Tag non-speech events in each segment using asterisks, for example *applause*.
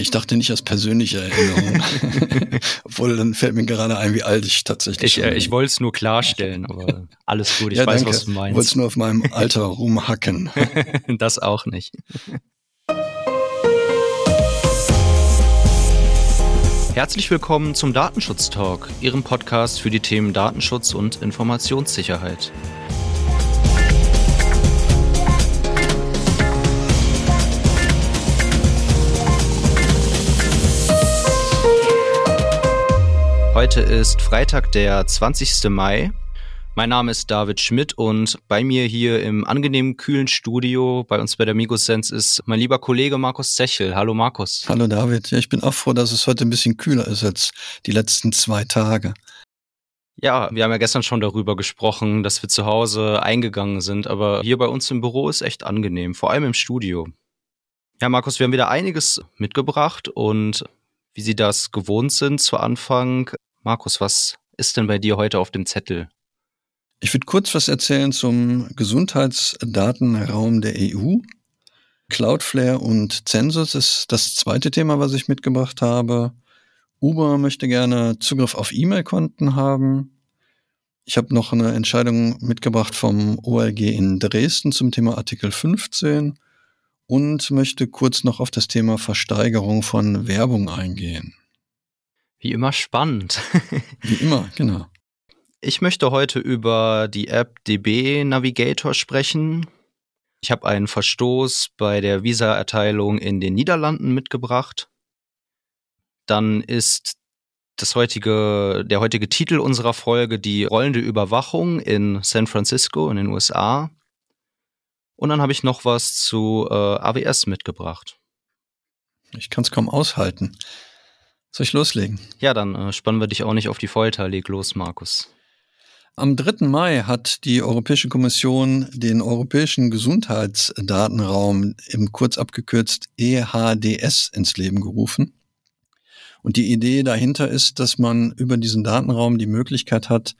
Ich dachte nicht als persönliche Erinnerung. *laughs* Obwohl, dann fällt mir gerade ein, wie alt ich tatsächlich ich, bin. Äh, ich wollte es nur klarstellen, aber alles gut, ich ja, weiß, danke. was du meinst. Ich wollte es nur auf meinem Alter rumhacken. *laughs* das auch nicht. Herzlich willkommen zum Datenschutz Talk, Ihrem Podcast für die Themen Datenschutz und Informationssicherheit. Heute ist Freitag, der 20. Mai. Mein Name ist David Schmidt und bei mir hier im angenehmen kühlen Studio bei uns bei der Migosense ist mein lieber Kollege Markus Zechel. Hallo Markus. Hallo David. Ja, ich bin auch froh, dass es heute ein bisschen kühler ist als die letzten zwei Tage. Ja, wir haben ja gestern schon darüber gesprochen, dass wir zu Hause eingegangen sind, aber hier bei uns im Büro ist echt angenehm, vor allem im Studio. Ja, Markus, wir haben wieder einiges mitgebracht und wie Sie das gewohnt sind zu Anfang, Markus, was ist denn bei dir heute auf dem Zettel? Ich würde kurz was erzählen zum Gesundheitsdatenraum der EU. Cloudflare und Census ist das zweite Thema, was ich mitgebracht habe. Uber möchte gerne Zugriff auf E-Mail-Konten haben. Ich habe noch eine Entscheidung mitgebracht vom OLG in Dresden zum Thema Artikel 15 und möchte kurz noch auf das Thema Versteigerung von Werbung eingehen. Wie immer spannend. *laughs* Wie immer, genau. Ich möchte heute über die App DB Navigator sprechen. Ich habe einen Verstoß bei der Visa-Erteilung in den Niederlanden mitgebracht. Dann ist das heutige, der heutige Titel unserer Folge die rollende Überwachung in San Francisco in den USA. Und dann habe ich noch was zu äh, AWS mitgebracht. Ich kann es kaum aushalten. Soll ich loslegen? Ja, dann äh, spannen wir dich auch nicht auf die Folter. Leg los, Markus. Am 3. Mai hat die Europäische Kommission den Europäischen Gesundheitsdatenraum im kurz abgekürzt EHDS ins Leben gerufen. Und die Idee dahinter ist, dass man über diesen Datenraum die Möglichkeit hat,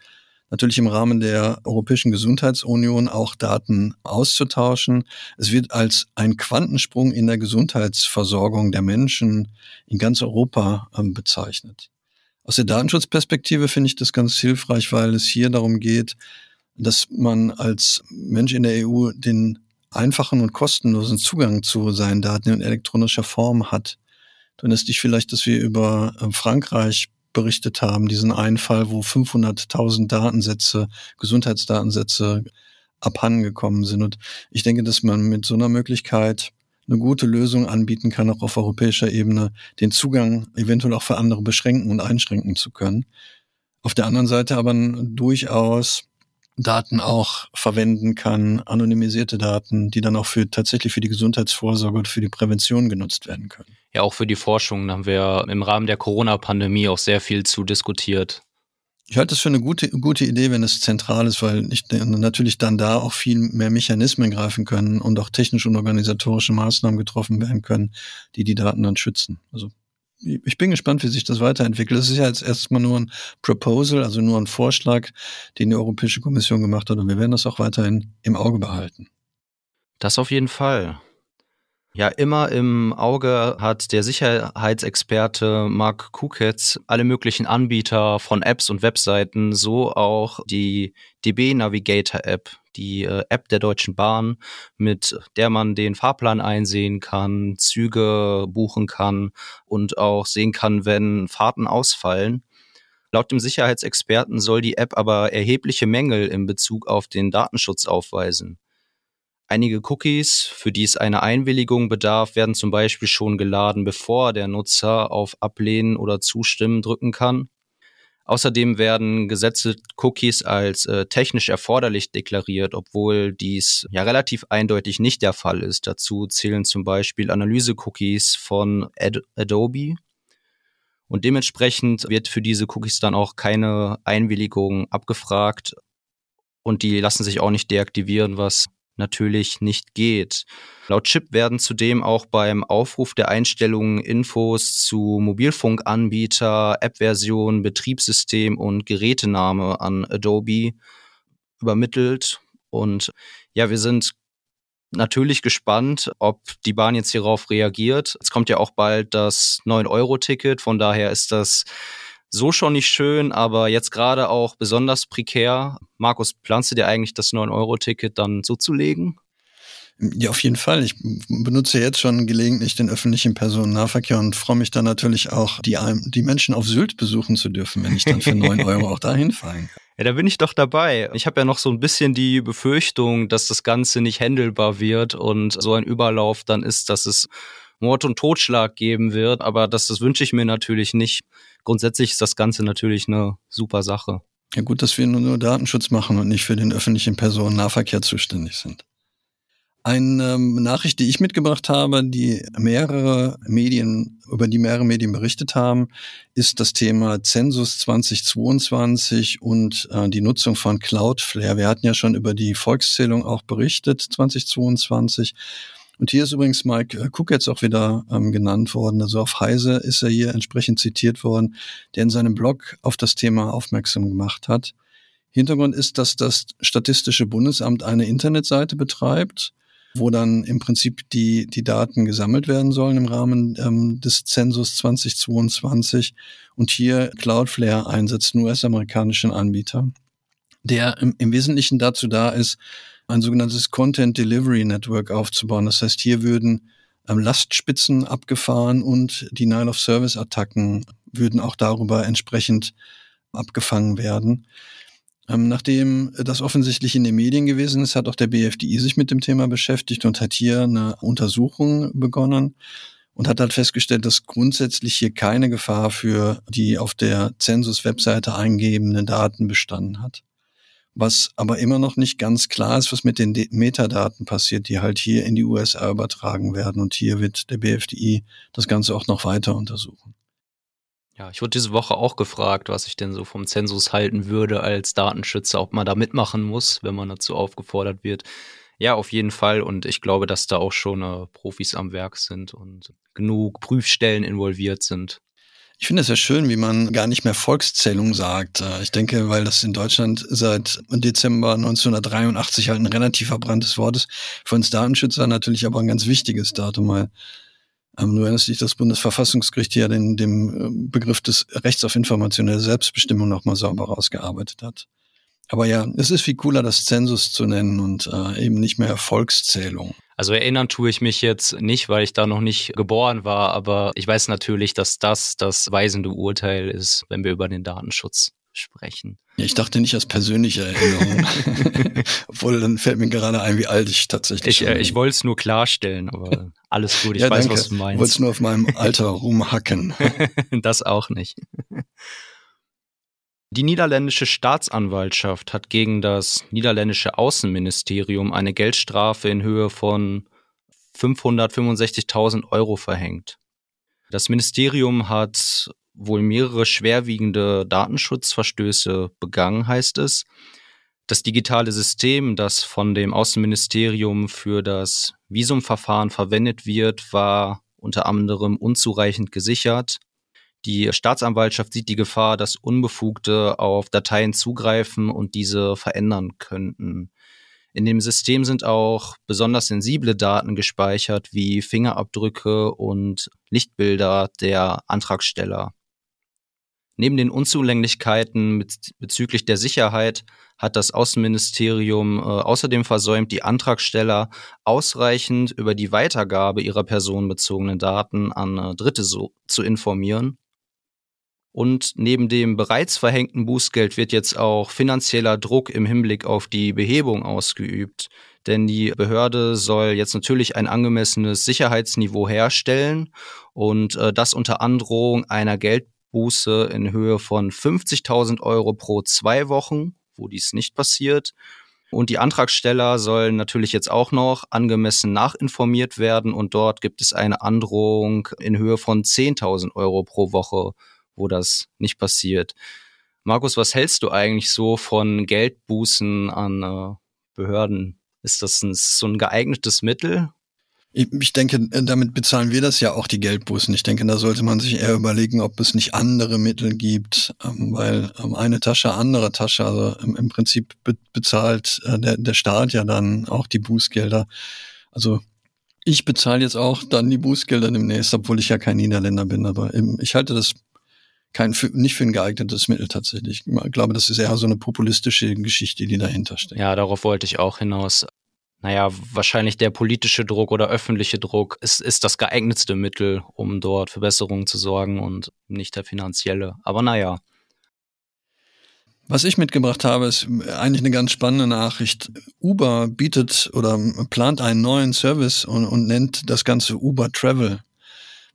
natürlich im Rahmen der Europäischen Gesundheitsunion auch Daten auszutauschen. Es wird als ein Quantensprung in der Gesundheitsversorgung der Menschen in ganz Europa äh, bezeichnet. Aus der Datenschutzperspektive finde ich das ganz hilfreich, weil es hier darum geht, dass man als Mensch in der EU den einfachen und kostenlosen Zugang zu seinen Daten in elektronischer Form hat. Du erinnerst dich vielleicht, dass wir über äh, Frankreich berichtet haben, diesen einen Fall, wo 500.000 Datensätze, Gesundheitsdatensätze abhandengekommen sind. Und ich denke, dass man mit so einer Möglichkeit eine gute Lösung anbieten kann, auch auf europäischer Ebene, den Zugang eventuell auch für andere beschränken und einschränken zu können. Auf der anderen Seite aber durchaus Daten auch verwenden kann, anonymisierte Daten, die dann auch für tatsächlich für die Gesundheitsvorsorge und für die Prävention genutzt werden können. Ja, auch für die Forschung haben wir im Rahmen der Corona-Pandemie auch sehr viel zu diskutiert. Ich halte es für eine gute, gute Idee, wenn es zentral ist, weil ich natürlich dann da auch viel mehr Mechanismen greifen können und auch technische und organisatorische Maßnahmen getroffen werden können, die die Daten dann schützen. Also ich bin gespannt, wie sich das weiterentwickelt. Es ist ja jetzt erstmal nur ein Proposal, also nur ein Vorschlag, den die Europäische Kommission gemacht hat und wir werden das auch weiterhin im Auge behalten. Das auf jeden Fall. Ja, immer im Auge hat der Sicherheitsexperte Mark Kuketz alle möglichen Anbieter von Apps und Webseiten, so auch die DB Navigator App, die äh, App der Deutschen Bahn, mit der man den Fahrplan einsehen kann, Züge buchen kann und auch sehen kann, wenn Fahrten ausfallen. Laut dem Sicherheitsexperten soll die App aber erhebliche Mängel in Bezug auf den Datenschutz aufweisen. Einige Cookies, für die es eine Einwilligung bedarf, werden zum Beispiel schon geladen, bevor der Nutzer auf Ablehnen oder Zustimmen drücken kann. Außerdem werden gesetzte Cookies als äh, technisch erforderlich deklariert, obwohl dies ja relativ eindeutig nicht der Fall ist. Dazu zählen zum Beispiel Analyse-Cookies von Ad Adobe. Und dementsprechend wird für diese Cookies dann auch keine Einwilligung abgefragt und die lassen sich auch nicht deaktivieren, was natürlich nicht geht. Laut Chip werden zudem auch beim Aufruf der Einstellungen Infos zu Mobilfunkanbieter, App-Version, Betriebssystem und Gerätename an Adobe übermittelt. Und ja, wir sind natürlich gespannt, ob die Bahn jetzt hierauf reagiert. Es kommt ja auch bald das 9-Euro-Ticket, von daher ist das so schon nicht schön, aber jetzt gerade auch besonders prekär. Markus, planst du dir eigentlich das 9-Euro-Ticket dann zuzulegen? Ja, auf jeden Fall. Ich benutze jetzt schon gelegentlich den öffentlichen Personennahverkehr und freue mich dann natürlich auch, die, die Menschen auf Sylt besuchen zu dürfen, wenn ich dann für 9 Euro auch dahin fahren kann. *laughs* Ja, da bin ich doch dabei. Ich habe ja noch so ein bisschen die Befürchtung, dass das Ganze nicht händelbar wird und so ein Überlauf dann ist, dass es Mord und Totschlag geben wird. Aber das, das wünsche ich mir natürlich nicht. Grundsätzlich ist das Ganze natürlich eine super Sache. Ja, gut, dass wir nur, Datenschutz machen und nicht für den öffentlichen Personennahverkehr zuständig sind. Eine ähm, Nachricht, die ich mitgebracht habe, die mehrere Medien, über die mehrere Medien berichtet haben, ist das Thema Zensus 2022 und äh, die Nutzung von Cloudflare. Wir hatten ja schon über die Volkszählung auch berichtet, 2022. Und hier ist übrigens Mike Cook jetzt auch wieder ähm, genannt worden. Also auf Heise ist er hier entsprechend zitiert worden, der in seinem Blog auf das Thema aufmerksam gemacht hat. Hintergrund ist, dass das Statistische Bundesamt eine Internetseite betreibt, wo dann im Prinzip die, die Daten gesammelt werden sollen im Rahmen ähm, des Zensus 2022 und hier Cloudflare einsetzt, einen US-amerikanischen Anbieter, der im, im Wesentlichen dazu da ist, ein sogenanntes Content Delivery Network aufzubauen. Das heißt, hier würden ähm, Lastspitzen abgefahren und die Nile-of-Service-Attacken würden auch darüber entsprechend abgefangen werden. Ähm, nachdem das offensichtlich in den Medien gewesen ist, hat auch der BFDI sich mit dem Thema beschäftigt und hat hier eine Untersuchung begonnen und hat halt festgestellt, dass grundsätzlich hier keine Gefahr für die auf der Zensus-Webseite eingegebenen Daten bestanden hat. Was aber immer noch nicht ganz klar ist, was mit den Metadaten passiert, die halt hier in die USA übertragen werden. Und hier wird der BFDI das Ganze auch noch weiter untersuchen. Ja, ich wurde diese Woche auch gefragt, was ich denn so vom Zensus halten würde als Datenschützer, ob man da mitmachen muss, wenn man dazu aufgefordert wird. Ja, auf jeden Fall. Und ich glaube, dass da auch schon äh, Profis am Werk sind und genug Prüfstellen involviert sind. Ich finde es ja schön, wie man gar nicht mehr Volkszählung sagt. Äh, ich denke, weil das in Deutschland seit Dezember 1983 halt ein relativ verbranntes Wort ist. Für uns Datenschützer natürlich aber ein ganz wichtiges Datum, weil ähm, du erinnerst dich, das Bundesverfassungsgericht hier den, dem äh, Begriff des Rechts auf informationelle Selbstbestimmung nochmal sauber rausgearbeitet hat. Aber ja, es ist viel cooler, das Zensus zu nennen und äh, eben nicht mehr Volkszählung. Also erinnern tue ich mich jetzt nicht, weil ich da noch nicht geboren war, aber ich weiß natürlich, dass das das weisende Urteil ist, wenn wir über den Datenschutz sprechen. Ich dachte nicht als persönliche Erinnerung. *laughs* *laughs* Obwohl, dann fällt mir gerade ein, wie alt ich tatsächlich ich, äh, bin. Ich wollte es nur klarstellen, aber *laughs* alles gut, ich ja, weiß, danke. was du meinst. Ich wollte es nur auf meinem Alter rumhacken. das auch nicht. Die niederländische Staatsanwaltschaft hat gegen das niederländische Außenministerium eine Geldstrafe in Höhe von 565.000 Euro verhängt. Das Ministerium hat wohl mehrere schwerwiegende Datenschutzverstöße begangen, heißt es. Das digitale System, das von dem Außenministerium für das Visumverfahren verwendet wird, war unter anderem unzureichend gesichert. Die Staatsanwaltschaft sieht die Gefahr, dass Unbefugte auf Dateien zugreifen und diese verändern könnten. In dem System sind auch besonders sensible Daten gespeichert, wie Fingerabdrücke und Lichtbilder der Antragsteller. Neben den Unzulänglichkeiten bezüglich der Sicherheit hat das Außenministerium äh, außerdem versäumt, die Antragsteller ausreichend über die Weitergabe ihrer personenbezogenen Daten an äh, Dritte so, zu informieren. Und neben dem bereits verhängten Bußgeld wird jetzt auch finanzieller Druck im Hinblick auf die Behebung ausgeübt. Denn die Behörde soll jetzt natürlich ein angemessenes Sicherheitsniveau herstellen und äh, das unter Androhung einer Geld Buße in Höhe von 50.000 Euro pro zwei Wochen, wo dies nicht passiert. Und die Antragsteller sollen natürlich jetzt auch noch angemessen nachinformiert werden und dort gibt es eine Androhung in Höhe von 10.000 Euro pro Woche, wo das nicht passiert. Markus, was hältst du eigentlich so von Geldbußen an äh, Behörden? Ist das, ein, ist so ein geeignetes Mittel ich denke, äh, damit bezahlen wir das ja auch die Geldbußen. Ich denke, da sollte man sich eher überlegen, ob es nicht andere Mittel gibt, ähm, weil ähm, eine Tasche, andere Tasche, also im Prinzip bezahlt äh, der Staat ja dann auch die Bußgelder. Also ich bezahle jetzt auch dann die Bußgelder demnächst, obwohl ich ja kein Niederländer bin, aber ich halte das kein, nicht für ein geeignetes Mittel tatsächlich. Ich glaube, das ist eher so eine populistische Geschichte, die dahinter steckt. Ja, darauf wollte ich auch hinaus. Naja, wahrscheinlich der politische Druck oder öffentliche Druck ist, ist das geeignetste Mittel, um dort für Besserungen zu sorgen und nicht der finanzielle. Aber naja. Was ich mitgebracht habe, ist eigentlich eine ganz spannende Nachricht. Uber bietet oder plant einen neuen Service und, und nennt das Ganze Uber Travel.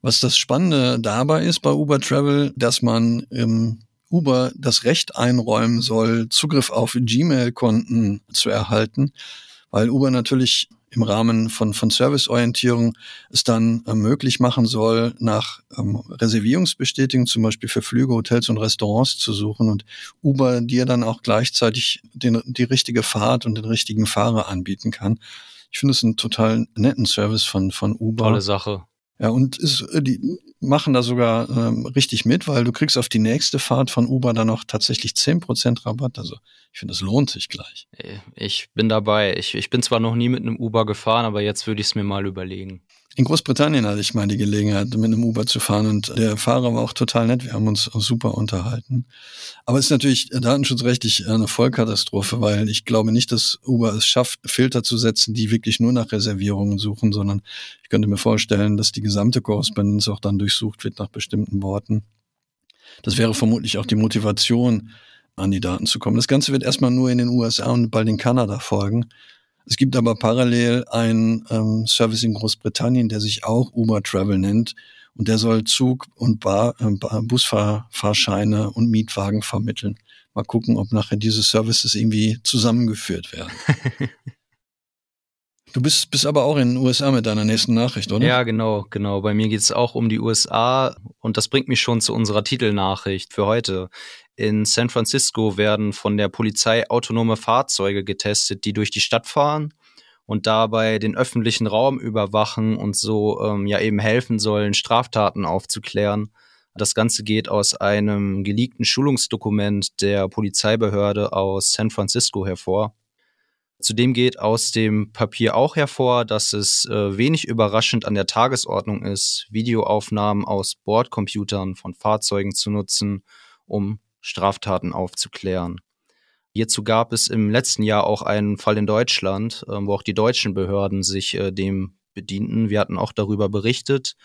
Was das Spannende dabei ist bei Uber Travel, dass man im Uber das Recht einräumen soll, Zugriff auf Gmail-Konten zu erhalten, weil Uber natürlich im Rahmen von, von Serviceorientierung es dann äh, möglich machen soll, nach ähm, Reservierungsbestätigung zum Beispiel für Flüge, Hotels und Restaurants zu suchen und Uber dir dann auch gleichzeitig den, die richtige Fahrt und den richtigen Fahrer anbieten kann. Ich finde es einen total netten Service von, von Uber. Tolle Sache. Ja, und ist, äh, die machen da sogar ähm, richtig mit, weil du kriegst auf die nächste Fahrt von Uber dann noch tatsächlich zehn Prozent Rabatt. Also ich finde, es lohnt sich gleich. Ich bin dabei. Ich, ich bin zwar noch nie mit einem Uber gefahren, aber jetzt würde ich es mir mal überlegen. In Großbritannien hatte ich mal die Gelegenheit, mit einem Uber zu fahren und der Fahrer war auch total nett. Wir haben uns super unterhalten. Aber es ist natürlich datenschutzrechtlich eine Vollkatastrophe, weil ich glaube nicht, dass Uber es schafft, Filter zu setzen, die wirklich nur nach Reservierungen suchen, sondern ich könnte mir vorstellen, dass die gesamte Korrespondenz auch dann durchsucht wird nach bestimmten Worten. Das wäre vermutlich auch die Motivation, an die Daten zu kommen. Das Ganze wird erstmal nur in den USA und bald in Kanada folgen. Es gibt aber parallel einen ähm, Service in Großbritannien, der sich auch Uber Travel nennt. Und der soll Zug- und Bar, äh, Busfahrscheine und Mietwagen vermitteln. Mal gucken, ob nachher diese Services irgendwie zusammengeführt werden. *laughs* Du bist, bist aber auch in den USA mit deiner nächsten Nachricht, oder? Ja, genau, genau. Bei mir geht es auch um die USA und das bringt mich schon zu unserer Titelnachricht für heute. In San Francisco werden von der Polizei autonome Fahrzeuge getestet, die durch die Stadt fahren und dabei den öffentlichen Raum überwachen und so ähm, ja eben helfen sollen, Straftaten aufzuklären. Das Ganze geht aus einem geleakten Schulungsdokument der Polizeibehörde aus San Francisco hervor. Zudem geht aus dem Papier auch hervor, dass es äh, wenig überraschend an der Tagesordnung ist, Videoaufnahmen aus Bordcomputern von Fahrzeugen zu nutzen, um Straftaten aufzuklären. Hierzu gab es im letzten Jahr auch einen Fall in Deutschland, äh, wo auch die deutschen Behörden sich äh, dem bedienten. Wir hatten auch darüber berichtet.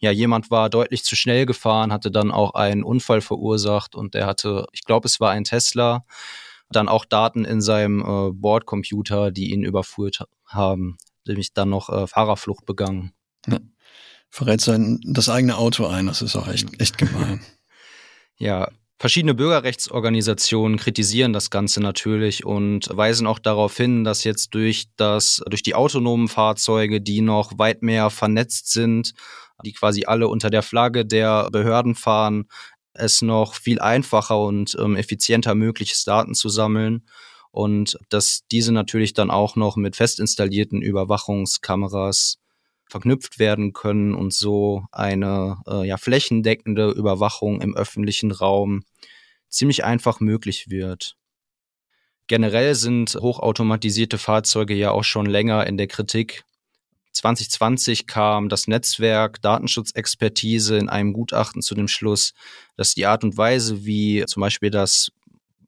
Ja, jemand war deutlich zu schnell gefahren, hatte dann auch einen Unfall verursacht und der hatte, ich glaube, es war ein Tesla, dann auch Daten in seinem äh, Bordcomputer, die ihn überführt haben, nämlich dann noch äh, Fahrerflucht begangen. Ja. Verrät sein das eigene Auto ein, das ist auch echt, echt gemein. *laughs* ja, Verschiedene Bürgerrechtsorganisationen kritisieren das Ganze natürlich und weisen auch darauf hin, dass jetzt durch das, durch die autonomen Fahrzeuge, die noch weit mehr vernetzt sind, die quasi alle unter der Flagge der Behörden fahren, es noch viel einfacher und ähm, effizienter möglich ist, Daten zu sammeln und dass diese natürlich dann auch noch mit fest installierten Überwachungskameras verknüpft werden können und so eine äh, ja, flächendeckende Überwachung im öffentlichen Raum ziemlich einfach möglich wird. Generell sind hochautomatisierte Fahrzeuge ja auch schon länger in der Kritik. 2020 kam das Netzwerk Datenschutzexpertise in einem Gutachten zu dem Schluss, dass die Art und Weise, wie zum Beispiel das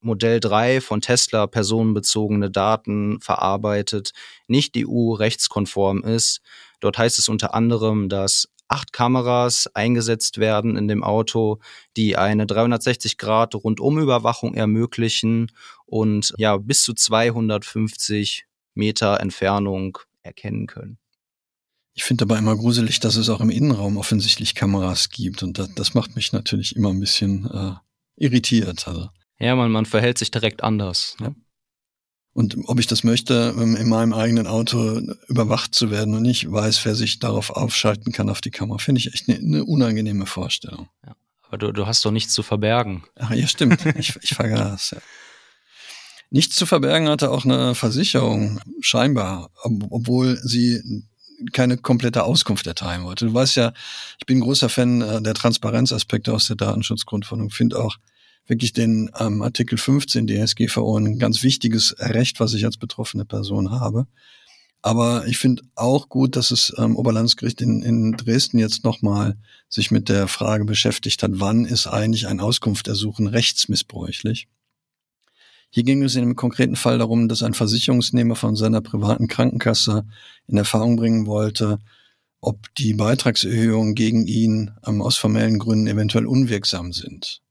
Modell 3 von Tesla personenbezogene Daten verarbeitet, nicht EU-rechtskonform ist. Dort heißt es unter anderem, dass acht Kameras eingesetzt werden in dem Auto, die eine 360-Grad-Rundumüberwachung ermöglichen und ja bis zu 250 Meter Entfernung erkennen können. Ich finde aber immer gruselig, dass es auch im Innenraum offensichtlich Kameras gibt und das, das macht mich natürlich immer ein bisschen äh, irritiert. Also. Ja, man, man verhält sich direkt anders. Ne? Und ob ich das möchte, ähm, in meinem eigenen Auto überwacht zu werden und nicht weiß, wer sich darauf aufschalten kann auf die Kamera, finde ich echt eine, eine unangenehme Vorstellung. Ja, aber du, du hast doch nichts zu verbergen. Ach ja, stimmt. *laughs* Ich, ich vergaß. Ja. Nichts zu verbergen hatte auch eine Versicherung, scheinbar, obwohl sie keine komplette Auskunft erteilen wollte. Du weißt ja, ich bin großer Fan äh, der Transparenzaspekte aus der Datenschutzgrundverordnung, finde auch, wirklich den ähm, Artikel 15 DSGVO ein ganz wichtiges Recht, was ich als betroffene Person habe. Aber ich finde auch gut, dass es ähm, Oberlandesgericht in, in Dresden jetzt nochmal sich mit der Frage beschäftigt hat, wann ist eigentlich ein Auskunftersuchen rechtsmissbräuchlich? Hier ging es in dem konkreten Fall darum, dass ein Versicherungsnehmer von seiner privaten Krankenkasse in Erfahrung bringen wollte, ob die Beitragserhöhungen gegen ihn ähm, aus formellen Gründen eventuell unwirksam sind.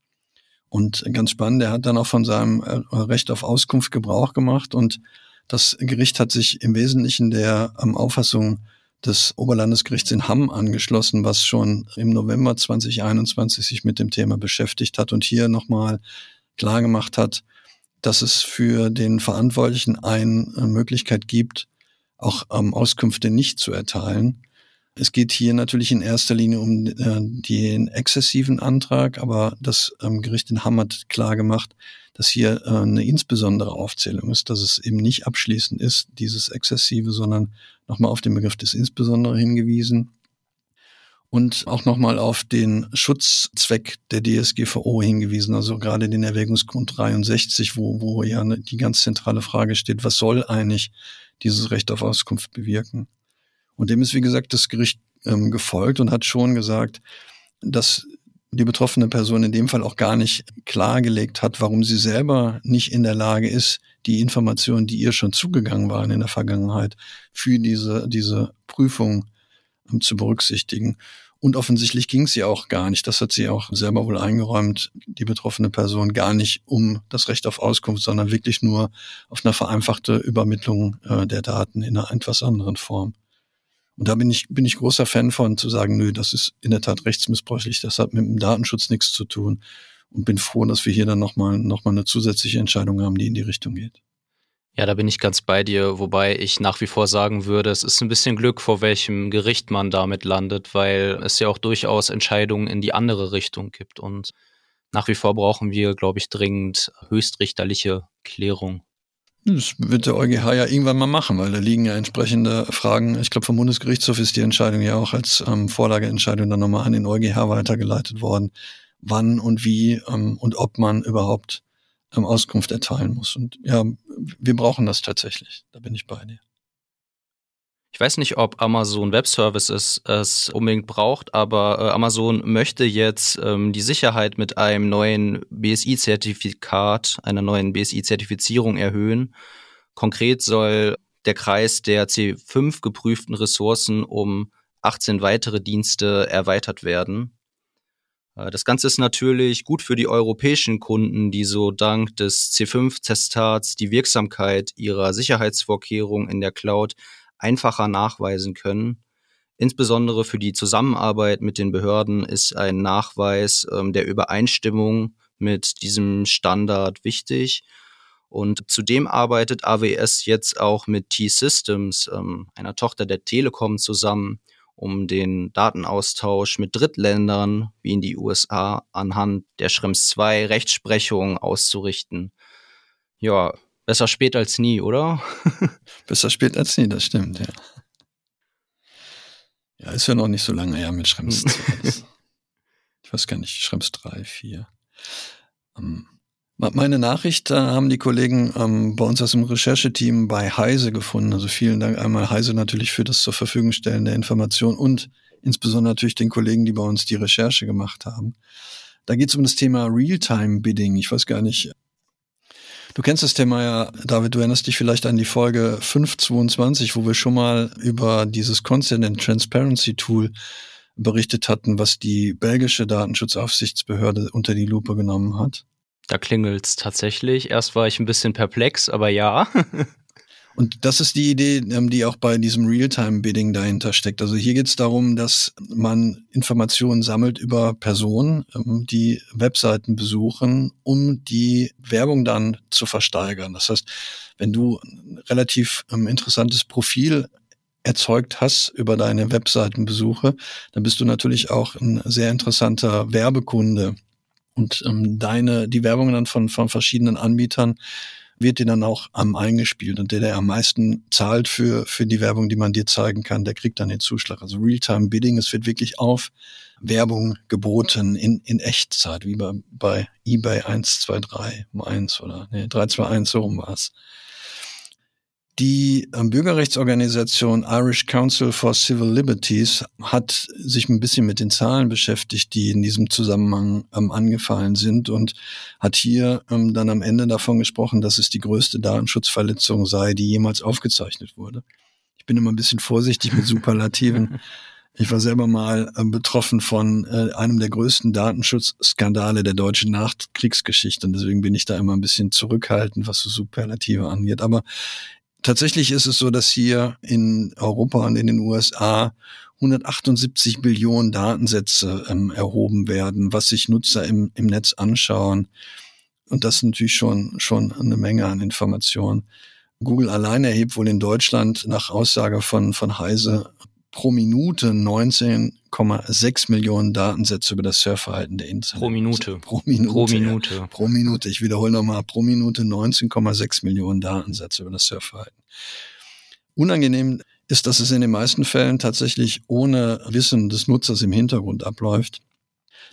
Und ganz spannend, er hat dann auch von seinem äh, Recht auf Auskunft Gebrauch gemacht und das Gericht hat sich im Wesentlichen der ähm, Auffassung des Oberlandesgerichts in Hamm angeschlossen, was schon im November 2021 sich mit dem Thema beschäftigt hat und hier nochmal klargemacht hat, dass es für den Verantwortlichen eine Möglichkeit gibt, auch ähm, Auskünfte nicht zu erteilen. Es geht hier natürlich in erster Linie um äh, den exzessiven Antrag, aber das ähm, Gericht in Hamm hat klar gemacht, dass hier äh, eine insbesondere Aufzählung ist, dass es eben nicht abschließend ist, dieses Exzessive, sondern nochmal auf den Begriff des Insbesondere hingewiesen und auch nochmal auf den Schutzzweck der DSGVO hingewiesen, also gerade den Erwägungsgrund 63, wo, wo ja die ganz zentrale Frage steht, was soll eigentlich dieses Recht auf Auskunft bewirken? Und dem ist, wie gesagt, das Gericht ähm, gefolgt und hat schon gesagt, dass die betroffene Person in dem Fall auch gar nicht klargelegt hat, warum sie selber nicht in der Lage ist, die Informationen, die ihr schon zugegangen waren in der Vergangenheit, für diese, diese Prüfung ähm, zu berücksichtigen. Und offensichtlich ging es ihr auch gar nicht. Das hat sie auch selber wohl eingeräumt, die betroffene Person gar nicht um das Recht auf Auskunft, sondern wirklich nur auf eine vereinfachte Übermittlung äh, der Daten in einer etwas anderen Form. Und da bin ich, bin ich großer Fan von, zu sagen, nö, das ist in der Tat rechtsmissbräuchlich, das hat mit dem Datenschutz nichts zu tun. Und bin froh, dass wir hier dann nochmal noch mal eine zusätzliche Entscheidung haben, die in die Richtung geht. Ja, da bin ich ganz bei dir, wobei ich nach wie vor sagen würde, es ist ein bisschen Glück, vor welchem Gericht man damit landet, weil es ja auch durchaus Entscheidungen in die andere Richtung gibt. Und nach wie vor brauchen wir, glaube ich, dringend höchstrichterliche Klärung. Das wird der EuGH ja irgendwann mal machen, weil da liegen ja entsprechende Fragen. Ich glaube, vom Bundesgerichtshof ist die Entscheidung ja auch als ähm, Vorlageentscheidung dann nochmal an den EuGH weitergeleitet worden, wann und wie ähm, und ob man überhaupt ähm, Auskunft erteilen muss. Und ja, wir brauchen das tatsächlich. Da bin ich bei dir. Ich weiß nicht, ob Amazon Web Services es unbedingt braucht, aber äh, Amazon möchte jetzt ähm, die Sicherheit mit einem neuen BSI-Zertifikat, einer neuen BSI-Zertifizierung erhöhen. Konkret soll der Kreis der C5 geprüften Ressourcen um 18 weitere Dienste erweitert werden. Äh, das Ganze ist natürlich gut für die europäischen Kunden, die so dank des C5-Testats die Wirksamkeit ihrer Sicherheitsvorkehrungen in der Cloud einfacher nachweisen können. Insbesondere für die Zusammenarbeit mit den Behörden ist ein Nachweis ähm, der Übereinstimmung mit diesem Standard wichtig. Und zudem arbeitet AWS jetzt auch mit T-Systems, ähm, einer Tochter der Telekom, zusammen, um den Datenaustausch mit Drittländern wie in die USA anhand der Schrems 2 Rechtsprechung auszurichten. Ja, Besser spät als nie, oder? *laughs* Besser spät als nie, das stimmt, ja. Ja, ist ja noch nicht so lange her mit Schrems *laughs* 2. ich weiß gar nicht, Schrems 3, 4. Ähm, meine Nachricht äh, haben die Kollegen ähm, bei uns aus dem Rechercheteam bei Heise gefunden. Also vielen Dank einmal Heise natürlich für das zur Verfügung stellen der Information und insbesondere natürlich den Kollegen, die bei uns die Recherche gemacht haben. Da geht es um das Thema Realtime-Bidding. Ich weiß gar nicht, Du kennst das Thema ja, David, du erinnerst dich vielleicht an die Folge 522, wo wir schon mal über dieses Consent and Transparency Tool berichtet hatten, was die belgische Datenschutzaufsichtsbehörde unter die Lupe genommen hat. Da klingelt's tatsächlich. Erst war ich ein bisschen perplex, aber ja. *laughs* Und das ist die Idee, ähm, die auch bei diesem Realtime-Bidding dahinter steckt. Also hier geht es darum, dass man Informationen sammelt über Personen, ähm, die Webseiten besuchen, um die Werbung dann zu versteigern. Das heißt, wenn du ein relativ ähm, interessantes Profil erzeugt hast über deine Webseitenbesuche, dann bist du natürlich auch ein sehr interessanter Werbekunde. Und ähm, deine, die Werbung dann von, von verschiedenen Anbietern wird dir dann auch am eingespielt. Und der, der am meisten zahlt für, für die Werbung, die man dir zeigen kann, der kriegt dann den Zuschlag. Also Realtime-Bidding, es wird wirklich auf Werbung geboten in, in Echtzeit, wie bei, bei eBay 123 1 oder nee, 321, so rum war. Die ähm, Bürgerrechtsorganisation Irish Council for Civil Liberties hat sich ein bisschen mit den Zahlen beschäftigt, die in diesem Zusammenhang ähm, angefallen sind und hat hier ähm, dann am Ende davon gesprochen, dass es die größte Datenschutzverletzung sei, die jemals aufgezeichnet wurde. Ich bin immer ein bisschen vorsichtig mit Superlativen. *laughs* Ich war selber mal äh, betroffen von äh, einem der größten Datenschutzskandale der deutschen Nachkriegsgeschichte und deswegen bin ich da immer ein bisschen zurückhaltend, was so Superlative angeht. Aber Tatsächlich ist es so, dass hier in Europa und in den USA 178 Billionen Datensätze ähm, erhoben werden, was sich Nutzer im, im Netz anschauen. Und das ist natürlich schon, schon eine Menge an Informationen. Google allein erhebt wohl in Deutschland nach Aussage von, von Heise pro Minute 19,6 Millionen Datensätze über das Surfverhalten der Internet. Pro Minute. Pro Minute. Pro Minute. Ja, pro Minute. Ich wiederhole nochmal, pro Minute 19,6 Millionen Datensätze über das Surfverhalten. Unangenehm ist, dass es in den meisten Fällen tatsächlich ohne Wissen des Nutzers im Hintergrund abläuft.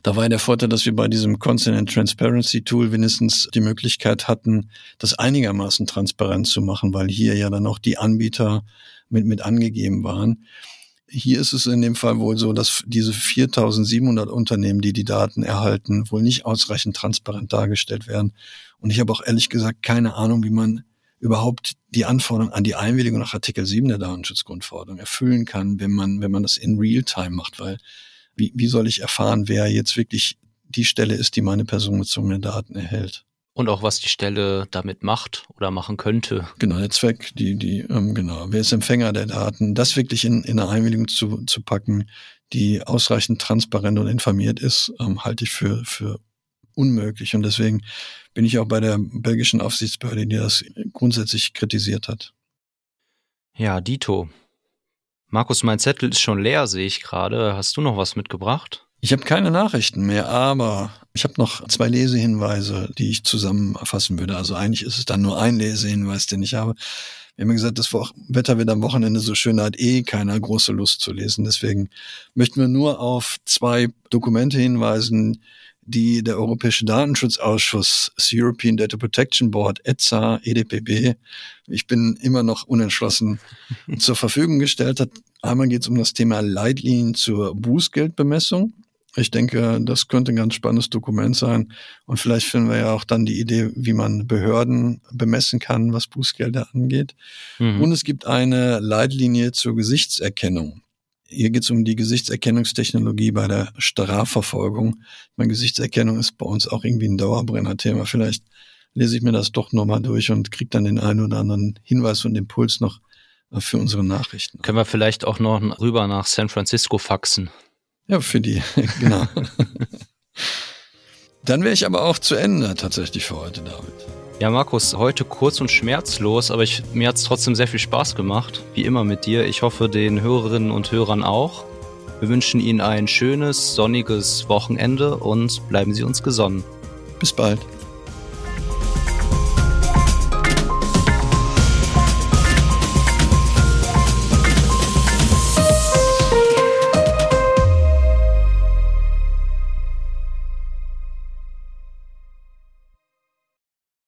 Da war der Vorteil, dass wir bei diesem Constant Transparency Tool wenigstens die Möglichkeit hatten, das einigermaßen transparent zu machen, weil hier ja dann auch die Anbieter mit, mit angegeben waren. Hier ist es in dem Fall wohl so, dass diese 4700 Unternehmen, die die Daten erhalten, wohl nicht ausreichend transparent dargestellt werden. Und ich habe auch ehrlich gesagt keine Ahnung, wie man überhaupt die Anforderungen an die Einwilligung nach Artikel 7 der Datenschutzgrundverordnung erfüllen kann, wenn man, wenn man das in Realtime macht, weil wie, wie soll ich erfahren, wer jetzt wirklich die Stelle ist, die meine personenbezogenen Daten erhält? Und auch was die Stelle damit macht oder machen könnte. Genau, der Zweck, die, die, ähm, genau, wer ist Empfänger der Daten, das wirklich in, in eine Einwilligung zu, zu packen, die ausreichend transparent und informiert ist, ähm, halte ich für, für unmöglich. Und deswegen bin ich auch bei der belgischen Aufsichtsbehörde, die das grundsätzlich kritisiert hat. Ja, Dito. Markus, mein Zettel ist schon leer, sehe ich gerade. Hast du noch was mitgebracht? Ich habe keine Nachrichten mehr, aber ich habe noch zwei Lesehinweise, die ich zusammenfassen würde. Also eigentlich ist es dann nur ein Lesehinweis, den ich habe. Wir haben gesagt, das Wetter wird am Wochenende so schön, da hat eh keiner große Lust zu lesen. Deswegen möchten wir nur auf zwei Dokumente hinweisen, die der Europäische Datenschutzausschuss, das European Data Protection Board, ETSA, EDPB, ich bin immer noch unentschlossen, *laughs* zur Verfügung gestellt hat. Einmal geht es um das Thema Leitlinien zur Bußgeldbemessung. Ich denke, das könnte ein ganz spannendes Dokument sein. Und vielleicht finden wir ja auch dann die Idee, wie man Behörden bemessen kann, was Bußgelder angeht. Mhm. Und es gibt eine Leitlinie zur Gesichtserkennung. Hier geht es um die Gesichtserkennungstechnologie bei der Strafverfolgung. Meine Gesichtserkennung ist bei uns auch irgendwie ein Dauerbrenner-Thema. Vielleicht lese ich mir das doch nochmal durch und kriege dann den einen oder anderen Hinweis und Impuls noch für unsere Nachrichten. Können wir vielleicht auch noch rüber nach San Francisco faxen? Ja, für die, *laughs* genau. Dann wäre ich aber auch zu Ende tatsächlich für heute, David. Ja, Markus, heute kurz und schmerzlos, aber ich, mir hat es trotzdem sehr viel Spaß gemacht, wie immer mit dir. Ich hoffe, den Hörerinnen und Hörern auch. Wir wünschen Ihnen ein schönes, sonniges Wochenende und bleiben Sie uns gesonnen. Bis bald.